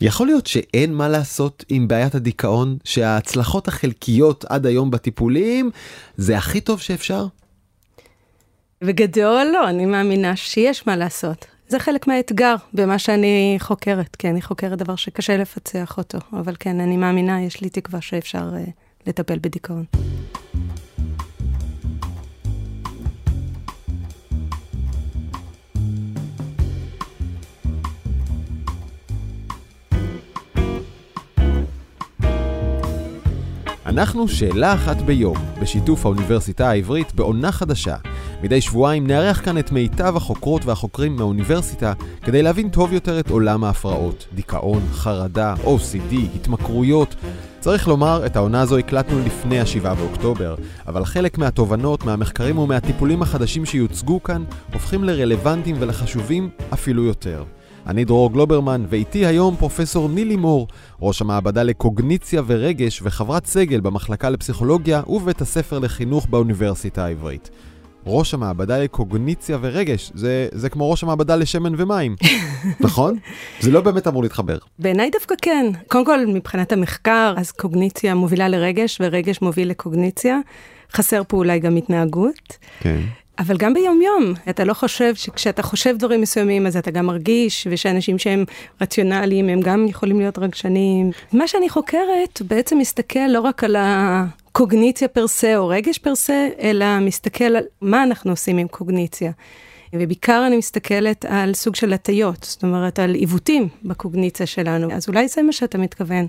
יכול להיות שאין מה לעשות עם בעיית הדיכאון, שההצלחות החלקיות עד היום בטיפולים זה הכי טוב שאפשר? בגדול לא, אני מאמינה שיש מה לעשות. זה חלק מהאתגר במה שאני חוקרת, כי אני חוקרת דבר שקשה לפצח אותו, אבל כן, אני מאמינה, יש לי תקווה שאפשר uh, לטפל בדיכאון. אנחנו שאלה אחת ביום, בשיתוף האוניברסיטה העברית בעונה חדשה. מדי שבועיים נארח כאן את מיטב החוקרות והחוקרים מהאוניברסיטה כדי להבין טוב יותר את עולם ההפרעות, דיכאון, חרדה, OCD, התמכרויות. צריך לומר, את העונה הזו הקלטנו לפני ה-7 באוקטובר, אבל חלק מהתובנות, מהמחקרים ומהטיפולים החדשים שיוצגו כאן הופכים לרלוונטיים ולחשובים אפילו יותר. אני דרור גלוברמן, ואיתי היום פרופסור נילי מור, ראש המעבדה לקוגניציה ורגש וחברת סגל במחלקה לפסיכולוגיה ובית הספר לחינוך באוניברסיטה העברית. ראש המעבדה לקוגניציה ורגש, זה, זה כמו ראש המעבדה לשמן ומים, נכון? זה לא באמת אמור להתחבר. בעיניי דווקא כן. קודם כל, מבחינת המחקר, אז קוגניציה מובילה לרגש ורגש מוביל לקוגניציה. חסר פה אולי גם התנהגות. כן. אבל גם ביום-יום, אתה לא חושב שכשאתה חושב דברים מסוימים, אז אתה גם מרגיש, ושאנשים שהם רציונליים, הם גם יכולים להיות רגשנים. מה שאני חוקרת בעצם מסתכל לא רק על הקוגניציה פר סה או רגש פר סה, אלא מסתכל על מה אנחנו עושים עם קוגניציה. ובעיקר אני מסתכלת על סוג של הטיות, זאת אומרת, על עיוותים בקוגניציה שלנו. אז אולי זה מה שאתה מתכוון,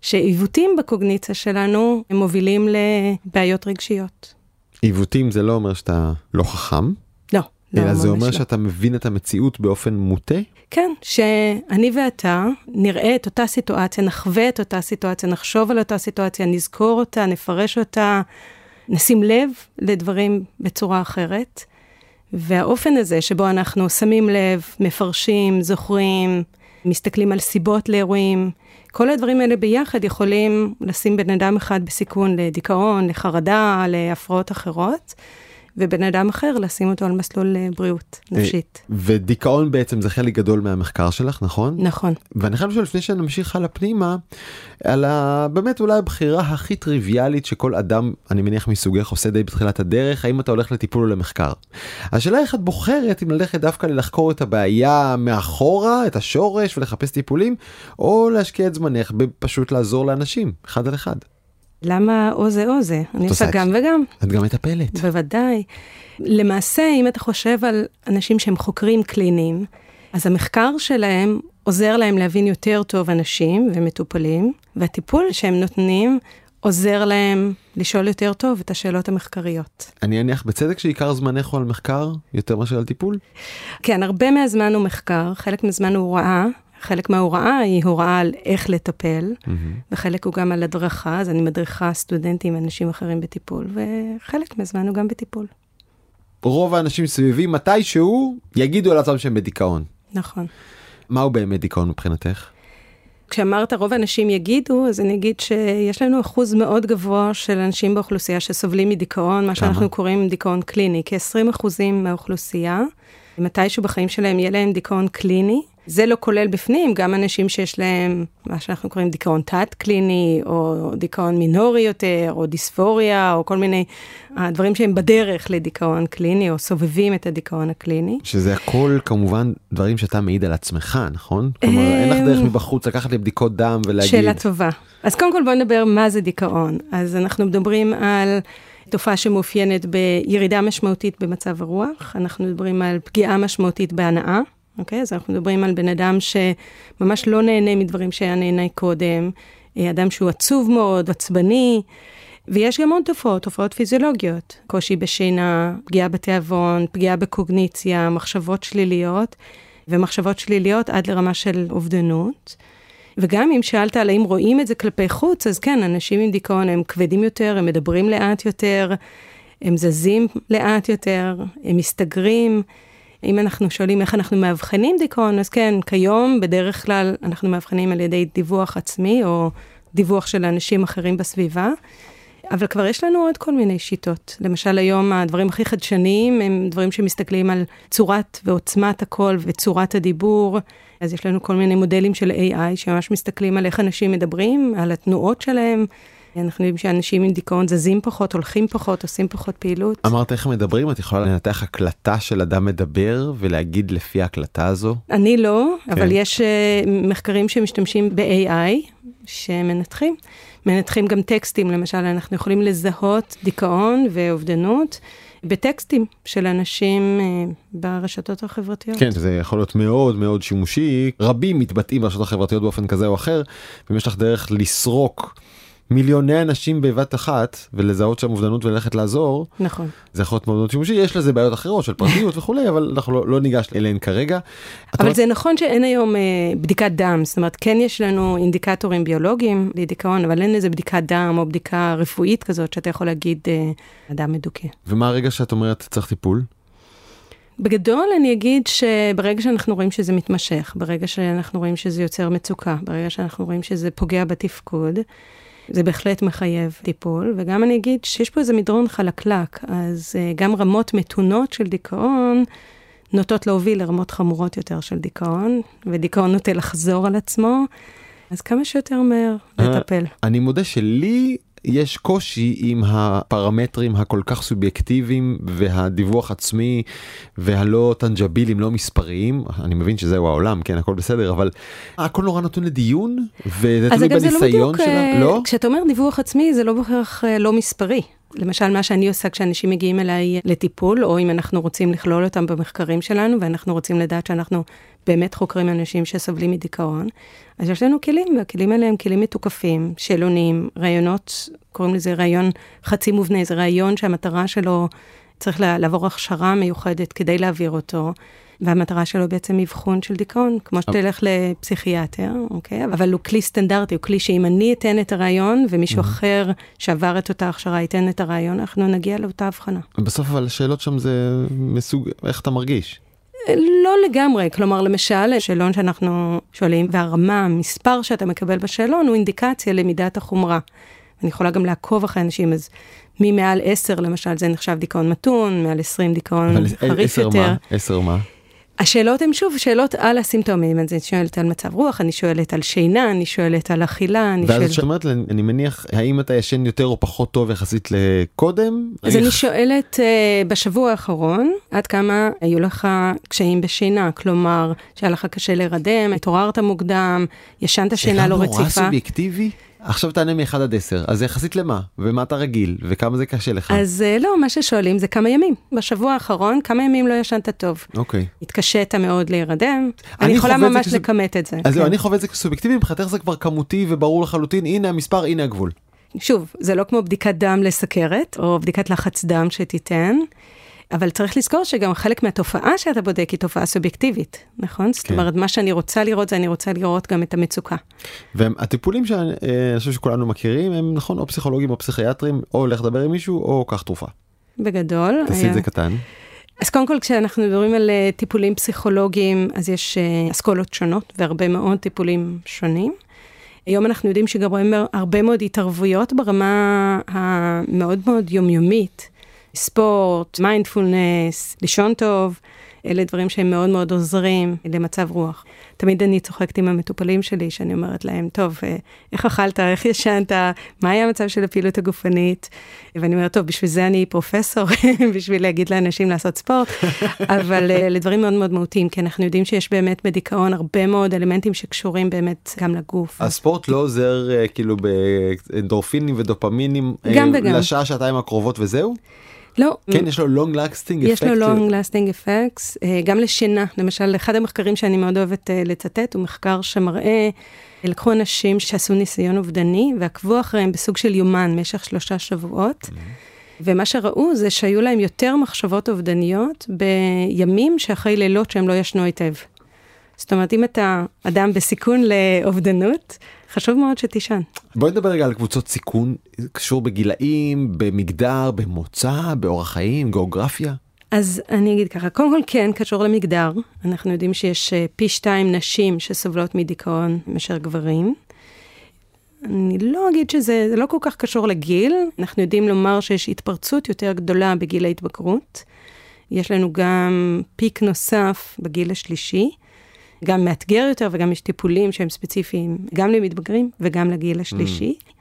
שעיוותים בקוגניציה שלנו הם מובילים לבעיות רגשיות. עיוותים זה לא אומר שאתה לא חכם. לא. לא אלא זה אומר לא. שאתה מבין את המציאות באופן מוטה? כן, שאני ואתה נראה את אותה סיטואציה, נחווה את אותה סיטואציה, נחשוב על אותה סיטואציה, נזכור אותה, נפרש אותה, נשים לב לדברים בצורה אחרת. והאופן הזה שבו אנחנו שמים לב, מפרשים, זוכרים, מסתכלים על סיבות לאירועים, כל הדברים האלה ביחד יכולים לשים בן אדם אחד בסיכון לדיכאון, לחרדה, להפרעות אחרות. ובן אדם אחר לשים אותו על מסלול אה, בריאות נפשית. ודיכאון בעצם זה חלק גדול מהמחקר שלך, נכון? נכון. ואני חייב לשאול לפני שנמשיך הלאה פנימה, על ה... באמת אולי הבחירה הכי טריוויאלית שכל אדם, אני מניח מסוגך, עושה די בתחילת הדרך, האם אתה הולך לטיפול או למחקר. השאלה איך את בוחרת אם ללכת דווקא ללחקור את הבעיה מאחורה, את השורש ולחפש טיפולים, או להשקיע את זמנך בפשוט לעזור לאנשים, אחד על אחד. למה או זה או זה? אני עושה גם וגם. את גם מטפלת. בוודאי. למעשה, אם אתה חושב על אנשים שהם חוקרים קליניים, אז המחקר שלהם עוזר להם להבין יותר טוב אנשים ומטופלים, והטיפול שהם נותנים עוזר להם לשאול יותר טוב את השאלות המחקריות. אני אניח בצדק שעיקר זמנך הוא על מחקר יותר מאשר על טיפול? כן, הרבה מהזמן הוא מחקר, חלק מהזמן הוא הוראה, חלק מההוראה היא הוראה על איך לטפל, mm-hmm. וחלק הוא גם על הדרכה, אז אני מדריכה סטודנטים ואנשים אחרים בטיפול, וחלק מהזמן הוא גם בטיפול. רוב האנשים סביבי מתישהו יגידו על עצמם שהם בדיכאון. נכון. מהו באמת דיכאון מבחינתך? כשאמרת רוב האנשים יגידו, אז אני אגיד שיש לנו אחוז מאוד גבוה של אנשים באוכלוסייה שסובלים מדיכאון, מה שאנחנו קוראים דיכאון קליני, כ-20 אחוזים מהאוכלוסייה. מתישהו בחיים שלהם יהיה להם דיכאון קליני, זה לא כולל בפנים גם אנשים שיש להם מה שאנחנו קוראים דיכאון תת-קליני, או דיכאון מינורי יותר, או דיספוריה, או כל מיני הדברים שהם בדרך לדיכאון קליני, או סובבים את הדיכאון הקליני. שזה הכל כמובן דברים שאתה מעיד על עצמך, נכון? כלומר, אין לך דרך מבחוץ לקחת לבדיקות דם ולהגיד... שאלה טובה. אז קודם כל בוא נדבר מה זה דיכאון. אז אנחנו מדברים על... תופעה שמאופיינת בירידה משמעותית במצב הרוח, אנחנו מדברים על פגיעה משמעותית בהנאה, אוקיי? אז אנחנו מדברים על בן אדם שממש לא נהנה מדברים שהיה נהנה קודם, אה, אדם שהוא עצוב מאוד, עצבני, ויש גם עוד תופעות, תופעות פיזיולוגיות, קושי בשינה, פגיעה בתיאבון, פגיעה בקוגניציה, מחשבות שליליות, ומחשבות שליליות עד לרמה של אובדנות. וגם אם שאלת על האם רואים את זה כלפי חוץ, אז כן, אנשים עם דיכאון הם כבדים יותר, הם מדברים לאט יותר, הם זזים לאט יותר, הם מסתגרים. אם אנחנו שואלים איך אנחנו מאבחנים דיכאון, אז כן, כיום בדרך כלל אנחנו מאבחנים על ידי דיווח עצמי או דיווח של אנשים אחרים בסביבה, אבל כבר יש לנו עוד כל מיני שיטות. למשל, היום הדברים הכי חדשניים הם דברים שמסתכלים על צורת ועוצמת הקול וצורת הדיבור. אז יש לנו כל מיני מודלים של AI שממש מסתכלים על איך אנשים מדברים, על התנועות שלהם. אנחנו יודעים שאנשים עם דיכאון זזים פחות, הולכים פחות, עושים פחות פעילות. אמרת איך מדברים, את יכולה לנתח הקלטה של אדם מדבר ולהגיד לפי ההקלטה הזו? אני לא, כן. אבל יש uh, מחקרים שמשתמשים ב-AI שמנתחים. מנתחים גם טקסטים, למשל, אנחנו יכולים לזהות דיכאון ואובדנות. בטקסטים של אנשים uh, ברשתות החברתיות. כן, זה יכול להיות מאוד מאוד שימושי. רבים מתבטאים ברשתות החברתיות באופן כזה או אחר, ואם יש לך דרך לסרוק מיליוני אנשים בבת אחת ולזהות שם אובדנות וללכת לעזור נכון זה יכול להיות מאוד מאוד שימושי יש לזה בעיות אחרות של פרטיות וכולי אבל אנחנו לא, לא ניגש אליהן כרגע. אבל אומרת... זה נכון שאין היום אה, בדיקת דם זאת אומרת כן יש לנו אינדיקטורים ביולוגיים לדיכאון אבל אין איזה בדיקת דם או בדיקה רפואית כזאת שאתה יכול להגיד אה, אדם מדוכא. ומה הרגע שאת אומרת צריך טיפול? בגדול אני אגיד שברגע שאנחנו רואים שזה מתמשך, ברגע שאנחנו רואים שזה יוצר מצוקה, ברגע שאנחנו רואים שזה פוגע בתפקוד, זה בהחלט מחייב טיפול, וגם אני אגיד שיש פה איזה מדרון חלקלק, אז uh, גם רמות מתונות של דיכאון נוטות להוביל לרמות חמורות יותר של דיכאון, ודיכאון נוטה לחזור על עצמו, אז כמה שיותר מהר אה, לטפל. אני מודה שלי יש קושי עם הפרמטרים הכל כך סובייקטיביים והדיווח עצמי והלא טנג'בילים לא מספריים אני מבין שזהו העולם כן הכל בסדר אבל הכל נורא נתון לדיון וזה תלוי לא בניסיון לא שלה לא כשאתה אומר דיווח עצמי זה לא בהכרח אה, לא מספרי. למשל, מה שאני עושה כשאנשים מגיעים אליי לטיפול, או אם אנחנו רוצים לכלול אותם במחקרים שלנו, ואנחנו רוצים לדעת שאנחנו באמת חוקרים אנשים שסובלים מדיכאון, אז יש לנו כלים, והכלים האלה הם כלים מתוקפים, שאלונים, רעיונות, קוראים לזה רעיון חצי מובנה, זה רעיון שהמטרה שלו צריך לעבור הכשרה מיוחדת כדי להעביר אותו. והמטרה שלו בעצם אבחון של דיכאון, כמו שתלך לפסיכיאטר, אוקיי? אבל הוא כלי סטנדרטי, הוא כלי שאם אני אתן את הרעיון, ומישהו אחר שעבר את אותה הכשרה ייתן את הרעיון, אנחנו נגיע לאותה הבחנה. בסוף אבל השאלות שם זה מסוג, איך אתה מרגיש? לא לגמרי, כלומר למשל, שאלון שאנחנו שואלים, והרמה, המספר שאתה מקבל בשאלון הוא אינדיקציה למידת החומרה. אני יכולה גם לעקוב אחרי אנשים, אז ממעל 10 למשל זה נחשב דיכאון מתון, מעל 20 דיכאון חריף יותר. אבל 10 מה? 10 מה? השאלות הן שוב שאלות על הסימפטומים, אז אני שואלת על מצב רוח, אני שואלת על שינה, אני שואלת על אכילה, אני שואלת... ואז את שואלת, אני מניח, האם אתה ישן יותר או פחות טוב יחסית לקודם? אז אני שואלת uh, בשבוע האחרון, עד כמה היו לך קשיים בשינה, כלומר, שהיה לך קשה להירדם, התעוררת מוקדם, ישנת שינה לא רציפה. שאלה נורא סובייקטיבי. עכשיו תענה מ-1 עד 10, אז יחסית למה? ומה אתה רגיל? וכמה זה קשה לך? אז אה, לא, מה ששואלים זה כמה ימים. בשבוע האחרון, כמה ימים לא ישנת טוב. אוקיי. התקשית מאוד להירדם, אני יכולה ממש כסוב... לכמת את זה. אז כן. אני חווה את זה כסובייקטיבי, מבחינתך זה כבר כמותי וברור לחלוטין, הנה המספר, הנה הגבול. שוב, זה לא כמו בדיקת דם לסכרת, או בדיקת לחץ דם שתיתן. אבל צריך לזכור שגם חלק מהתופעה שאתה בודק היא תופעה סובייקטיבית, נכון? כן. זאת אומרת, מה שאני רוצה לראות זה אני רוצה לראות גם את המצוקה. והטיפולים שאני אה, חושב שכולנו מכירים הם נכון או פסיכולוגים או פסיכיאטרים, או לך לדבר עם מישהו או קח תרופה. בגדול. תעשי היה... את זה קטן. אז קודם כל, כשאנחנו מדברים על uh, טיפולים פסיכולוגיים, אז יש uh, אסכולות שונות והרבה מאוד טיפולים שונים. היום אנחנו יודעים שגם רואים הרבה מאוד התערבויות ברמה המאוד מאוד יומיומית. ספורט, מיינדפולנס, לישון טוב, אלה דברים שהם מאוד מאוד עוזרים למצב רוח. תמיד אני צוחקת עם המטופלים שלי, שאני אומרת להם, טוב, אה, איך אכלת, איך ישנת, מה היה המצב של הפעילות הגופנית? ואני אומרת, טוב, בשביל זה אני פרופסור, בשביל להגיד לאנשים לעשות ספורט, אבל אה, לדברים מאוד מאוד מהותיים, כי אנחנו יודעים שיש באמת בדיכאון הרבה מאוד אלמנטים שקשורים באמת גם לגוף. הספורט לא עוזר אה, כאילו באנדורפינים ודופמינים גם וגם. לשעה, שעתיים הקרובות וזהו? לא. כן, יש לו long lasting effects. יש לו long lasting effects, אה, גם לשינה. למשל, אחד המחקרים שאני מאוד אוהבת אה, לצטט הוא מחקר שמראה, לקחו אנשים שעשו ניסיון אובדני ועקבו אחריהם בסוג של יומן במשך שלושה שבועות. ומה שראו זה שהיו להם יותר מחשבות אובדניות בימים שאחרי לילות שהם לא ישנו היטב. זאת אומרת, אם אתה אדם בסיכון לאובדנות, חשוב מאוד שתישן. בואי נדבר רגע על קבוצות סיכון, קשור בגילאים, במגדר, במוצא, באורח חיים, גיאוגרפיה. אז אני אגיד ככה, קודם כל כן קשור למגדר, אנחנו יודעים שיש אה, פי שתיים נשים שסובלות מדיכאון מאשר גברים. אני לא אגיד שזה לא כל כך קשור לגיל, אנחנו יודעים לומר שיש התפרצות יותר גדולה בגיל ההתבגרות. יש לנו גם פיק נוסף בגיל השלישי, גם מאתגר יותר וגם יש טיפולים שהם ספציפיים גם למתבגרים וגם לגיל השלישי. Mm.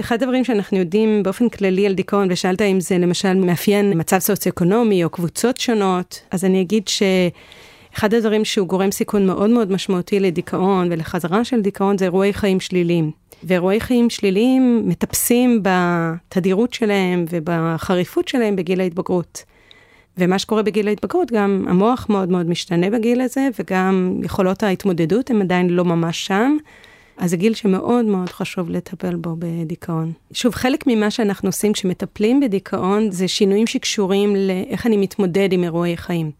אחד הדברים שאנחנו יודעים באופן כללי על דיכאון, ושאלת אם זה למשל מאפיין מצב סוציו-אקונומי או קבוצות שונות, אז אני אגיד שאחד הדברים שהוא גורם סיכון מאוד מאוד משמעותי לדיכאון ולחזרה של דיכאון זה אירועי חיים שליליים. ואירועי חיים שליליים מטפסים בתדירות שלהם ובחריפות שלהם בגיל ההתבגרות. ומה שקורה בגיל ההתבגרות, גם המוח מאוד מאוד משתנה בגיל הזה, וגם יכולות ההתמודדות הן עדיין לא ממש שם. אז זה גיל שמאוד מאוד חשוב לטפל בו בדיכאון. שוב, חלק ממה שאנחנו עושים כשמטפלים בדיכאון, זה שינויים שקשורים לאיך אני מתמודד עם אירועי חיים.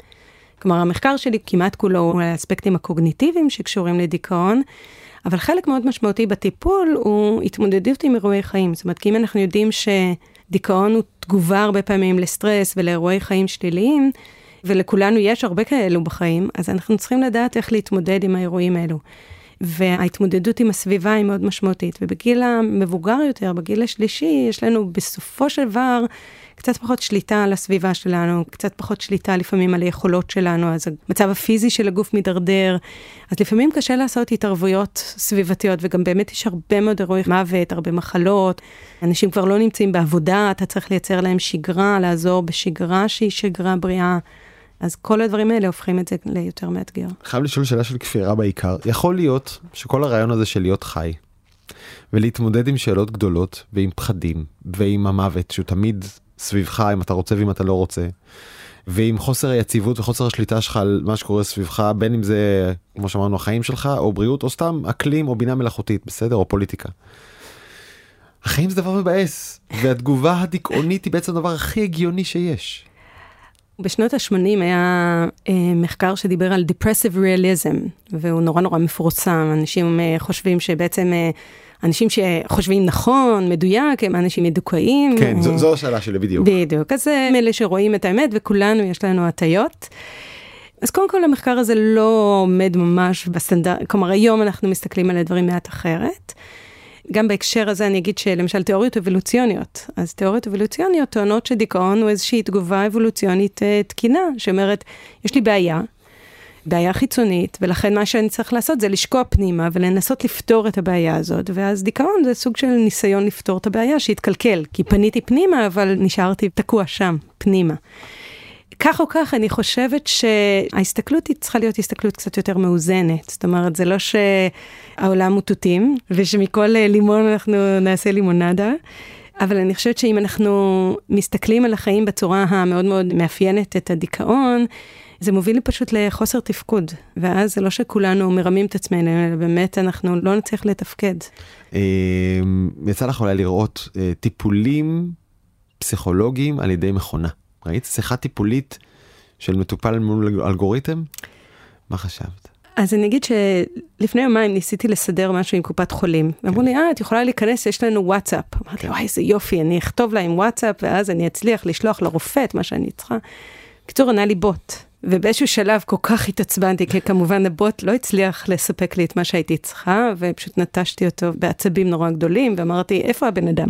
כלומר, המחקר שלי כמעט כולו הוא על האספקטים הקוגניטיביים שקשורים לדיכאון, אבל חלק מאוד משמעותי בטיפול הוא התמודדות עם אירועי חיים. זאת אומרת, כי אם אנחנו יודעים שדיכאון הוא תגובה הרבה פעמים לסטרס ולאירועי חיים שליליים, ולכולנו יש הרבה כאלו בחיים, אז אנחנו צריכים לדעת איך להתמודד עם האירועים האלו. וההתמודדות עם הסביבה היא מאוד משמעותית. ובגיל המבוגר יותר, בגיל השלישי, יש לנו בסופו של דבר קצת פחות שליטה על הסביבה שלנו, קצת פחות שליטה לפעמים על היכולות שלנו, אז המצב הפיזי של הגוף מידרדר. אז לפעמים קשה לעשות התערבויות סביבתיות, וגם באמת יש הרבה מאוד אירועי מוות, הרבה מחלות. אנשים כבר לא נמצאים בעבודה, אתה צריך לייצר להם שגרה, לעזור בשגרה שהיא שגרה בריאה. אז כל הדברים האלה הופכים את זה ליותר מאתגר. חייב לשאול שאלה של כפירה בעיקר. יכול להיות שכל הרעיון הזה של להיות חי ולהתמודד עם שאלות גדולות ועם פחדים ועם המוות שהוא תמיד סביבך אם אתה רוצה ואם אתה לא רוצה. ועם חוסר היציבות וחוסר השליטה שלך על מה שקורה סביבך בין אם זה כמו שאמרנו החיים שלך או בריאות או סתם אקלים או בינה מלאכותית בסדר או פוליטיקה. החיים זה דבר מבאס והתגובה הדיכאונית היא בעצם הדבר הכי הגיוני שיש. בשנות ה-80 היה אה, מחקר שדיבר על Depressive Realism, והוא נורא נורא מפורסם. אנשים אה, חושבים שבעצם, אה, אנשים שחושבים נכון, מדויק, הם אנשים מדוכאים. כן, אה, זו, זו השאלה שלי בדיוק. בדיוק, אז הם אלה שרואים את האמת, וכולנו יש לנו הטיות. אז קודם כל המחקר הזה לא עומד ממש בסטנדרט, כלומר היום אנחנו מסתכלים על הדברים מעט אחרת. גם בהקשר הזה אני אגיד שלמשל תיאוריות אבולוציוניות, אז תיאוריות אבולוציוניות טוענות שדיכאון הוא איזושהי תגובה אבולוציונית אה, תקינה, שאומרת, יש לי בעיה, בעיה חיצונית, ולכן מה שאני צריך לעשות זה לשקוע פנימה ולנסות לפתור את הבעיה הזאת, ואז דיכאון זה סוג של ניסיון לפתור את הבעיה שהתקלקל, כי פניתי פנימה, אבל נשארתי תקוע שם, פנימה. כך או כך, אני חושבת שההסתכלות היא צריכה להיות הסתכלות קצת יותר מאוזנת. זאת אומרת, זה לא שהעולם הוא תותים, ושמכל אה, לימון אנחנו נעשה לימונדה. אבל אני חושבת שאם אנחנו מסתכלים על החיים בצורה המאוד מאוד מאפיינת את הדיכאון, זה מוביל פשוט לחוסר תפקוד. ואז זה לא שכולנו מרמים את עצמנו, אלא באמת אנחנו לא נצליח לתפקד. אה, יצא לך אולי לראות אה, טיפולים פסיכולוגיים על ידי מכונה. ראית שיחה טיפולית של מטופל מול אלגוריתם? מה חשבת? אז אני אגיד שלפני יומיים ניסיתי לסדר משהו עם קופת חולים. כן. אמרו לי, אה, את יכולה להיכנס, יש לנו וואטסאפ. כן. אמרתי, וואי, איזה יופי, אני אכתוב לה עם וואטסאפ, ואז אני אצליח לשלוח לרופא את מה שאני צריכה. בקיצור, ענה לי בוט. ובאיזשהו שלב כל כך התעצבנתי, כי כמובן הבוט לא הצליח לספק לי את מה שהייתי צריכה, ופשוט נטשתי אותו בעצבים נורא גדולים, ואמרתי, איפה הבן אדם?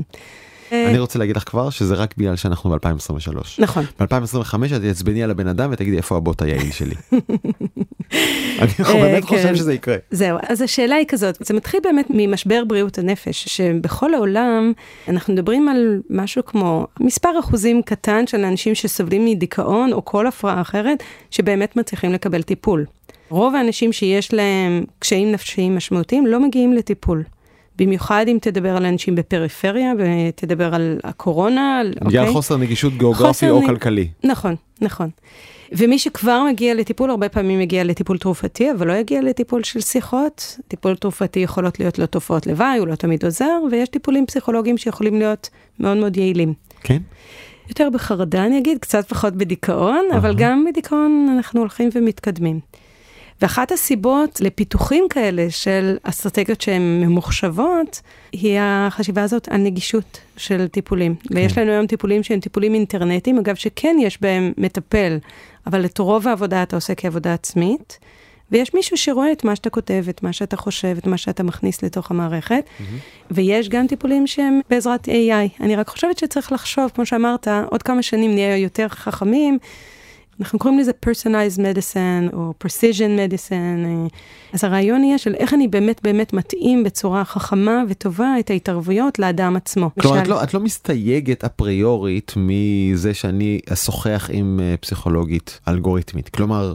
אני רוצה להגיד לך כבר שזה רק בגלל שאנחנו ב-2023. נכון. ב-2025 את תעצבני על הבן אדם ותגידי איפה הבוט היעיל שלי. אני אה, באמת חושב כן. שזה יקרה. זהו, אז השאלה היא כזאת, זה מתחיל באמת ממשבר בריאות הנפש, שבכל העולם אנחנו מדברים על משהו כמו מספר אחוזים קטן של אנשים שסובלים מדיכאון או כל הפרעה אחרת, שבאמת מצליחים לקבל טיפול. רוב האנשים שיש להם קשיים נפשיים משמעותיים לא מגיעים לטיפול. במיוחד אם תדבר על אנשים בפריפריה ותדבר על הקורונה. בגלל אוקיי? חוסר נגישות גיאוגרפי חוסר או נ... כלכלי. נכון, נכון. ומי שכבר מגיע לטיפול, הרבה פעמים מגיע לטיפול תרופתי, אבל לא יגיע לטיפול של שיחות. טיפול תרופתי יכולות להיות לו תופעות לוואי, הוא לא תמיד עוזר, ויש טיפולים פסיכולוגיים שיכולים להיות מאוד מאוד יעילים. כן. יותר בחרדה, אני אגיד, קצת פחות בדיכאון, uh-huh. אבל גם בדיכאון אנחנו הולכים ומתקדמים. ואחת הסיבות לפיתוחים כאלה של אסטרטגיות שהן ממוחשבות, היא החשיבה הזאת על נגישות של טיפולים. כן. ויש לנו היום טיפולים שהם טיפולים אינטרנטיים, אגב, שכן יש בהם מטפל, אבל את רוב העבודה אתה עושה כעבודה עצמית. ויש מישהו שרואה את מה שאתה כותב, את מה שאתה חושב, את מה שאתה מכניס לתוך המערכת, mm-hmm. ויש גם טיפולים שהם בעזרת AI. אני רק חושבת שצריך לחשוב, כמו שאמרת, עוד כמה שנים נהיה יותר חכמים. אנחנו קוראים לזה personalized medicine או precision medicine. אה, אז הרעיון יהיה של איך אני באמת באמת מתאים בצורה חכמה וטובה את ההתערבויות לאדם עצמו. כלומר, את לא, את לא מסתייגת אפריורית מזה שאני אשוחח עם uh, פסיכולוגית אלגוריתמית. כלומר,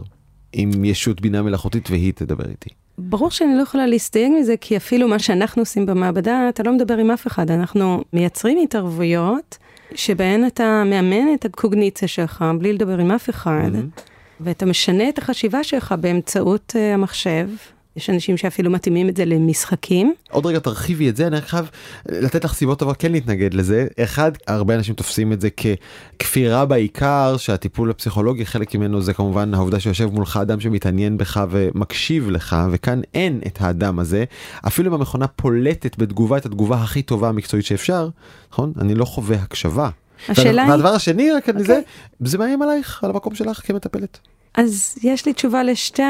עם ישות בינה מלאכותית והיא תדבר איתי. ברור שאני לא יכולה להסתייג מזה, כי אפילו מה שאנחנו עושים במעבדה, אתה לא מדבר עם אף אחד. אנחנו מייצרים התערבויות שבהן אתה מאמן את הקוגניציה שלך בלי לדבר עם אף אחד, mm-hmm. ואתה משנה את החשיבה שלך באמצעות uh, המחשב. יש אנשים שאפילו מתאימים את זה למשחקים. עוד רגע תרחיבי את זה, אני חייב לתת לך סיבות טובות כן להתנגד לזה. אחד, הרבה אנשים תופסים את זה ככפירה בעיקר, שהטיפול הפסיכולוגי, חלק ממנו זה כמובן העובדה שיושב מולך אדם שמתעניין בך ומקשיב לך, וכאן אין את האדם הזה. אפילו אם המכונה פולטת בתגובה את התגובה הכי טובה המקצועית שאפשר, נכון? אני לא חווה הקשבה. השאלה היא... והדבר השני, רק okay. זה, זה מאיים עלייך, על המקום שלך כמטפלת. אז יש לי תשובה לשתי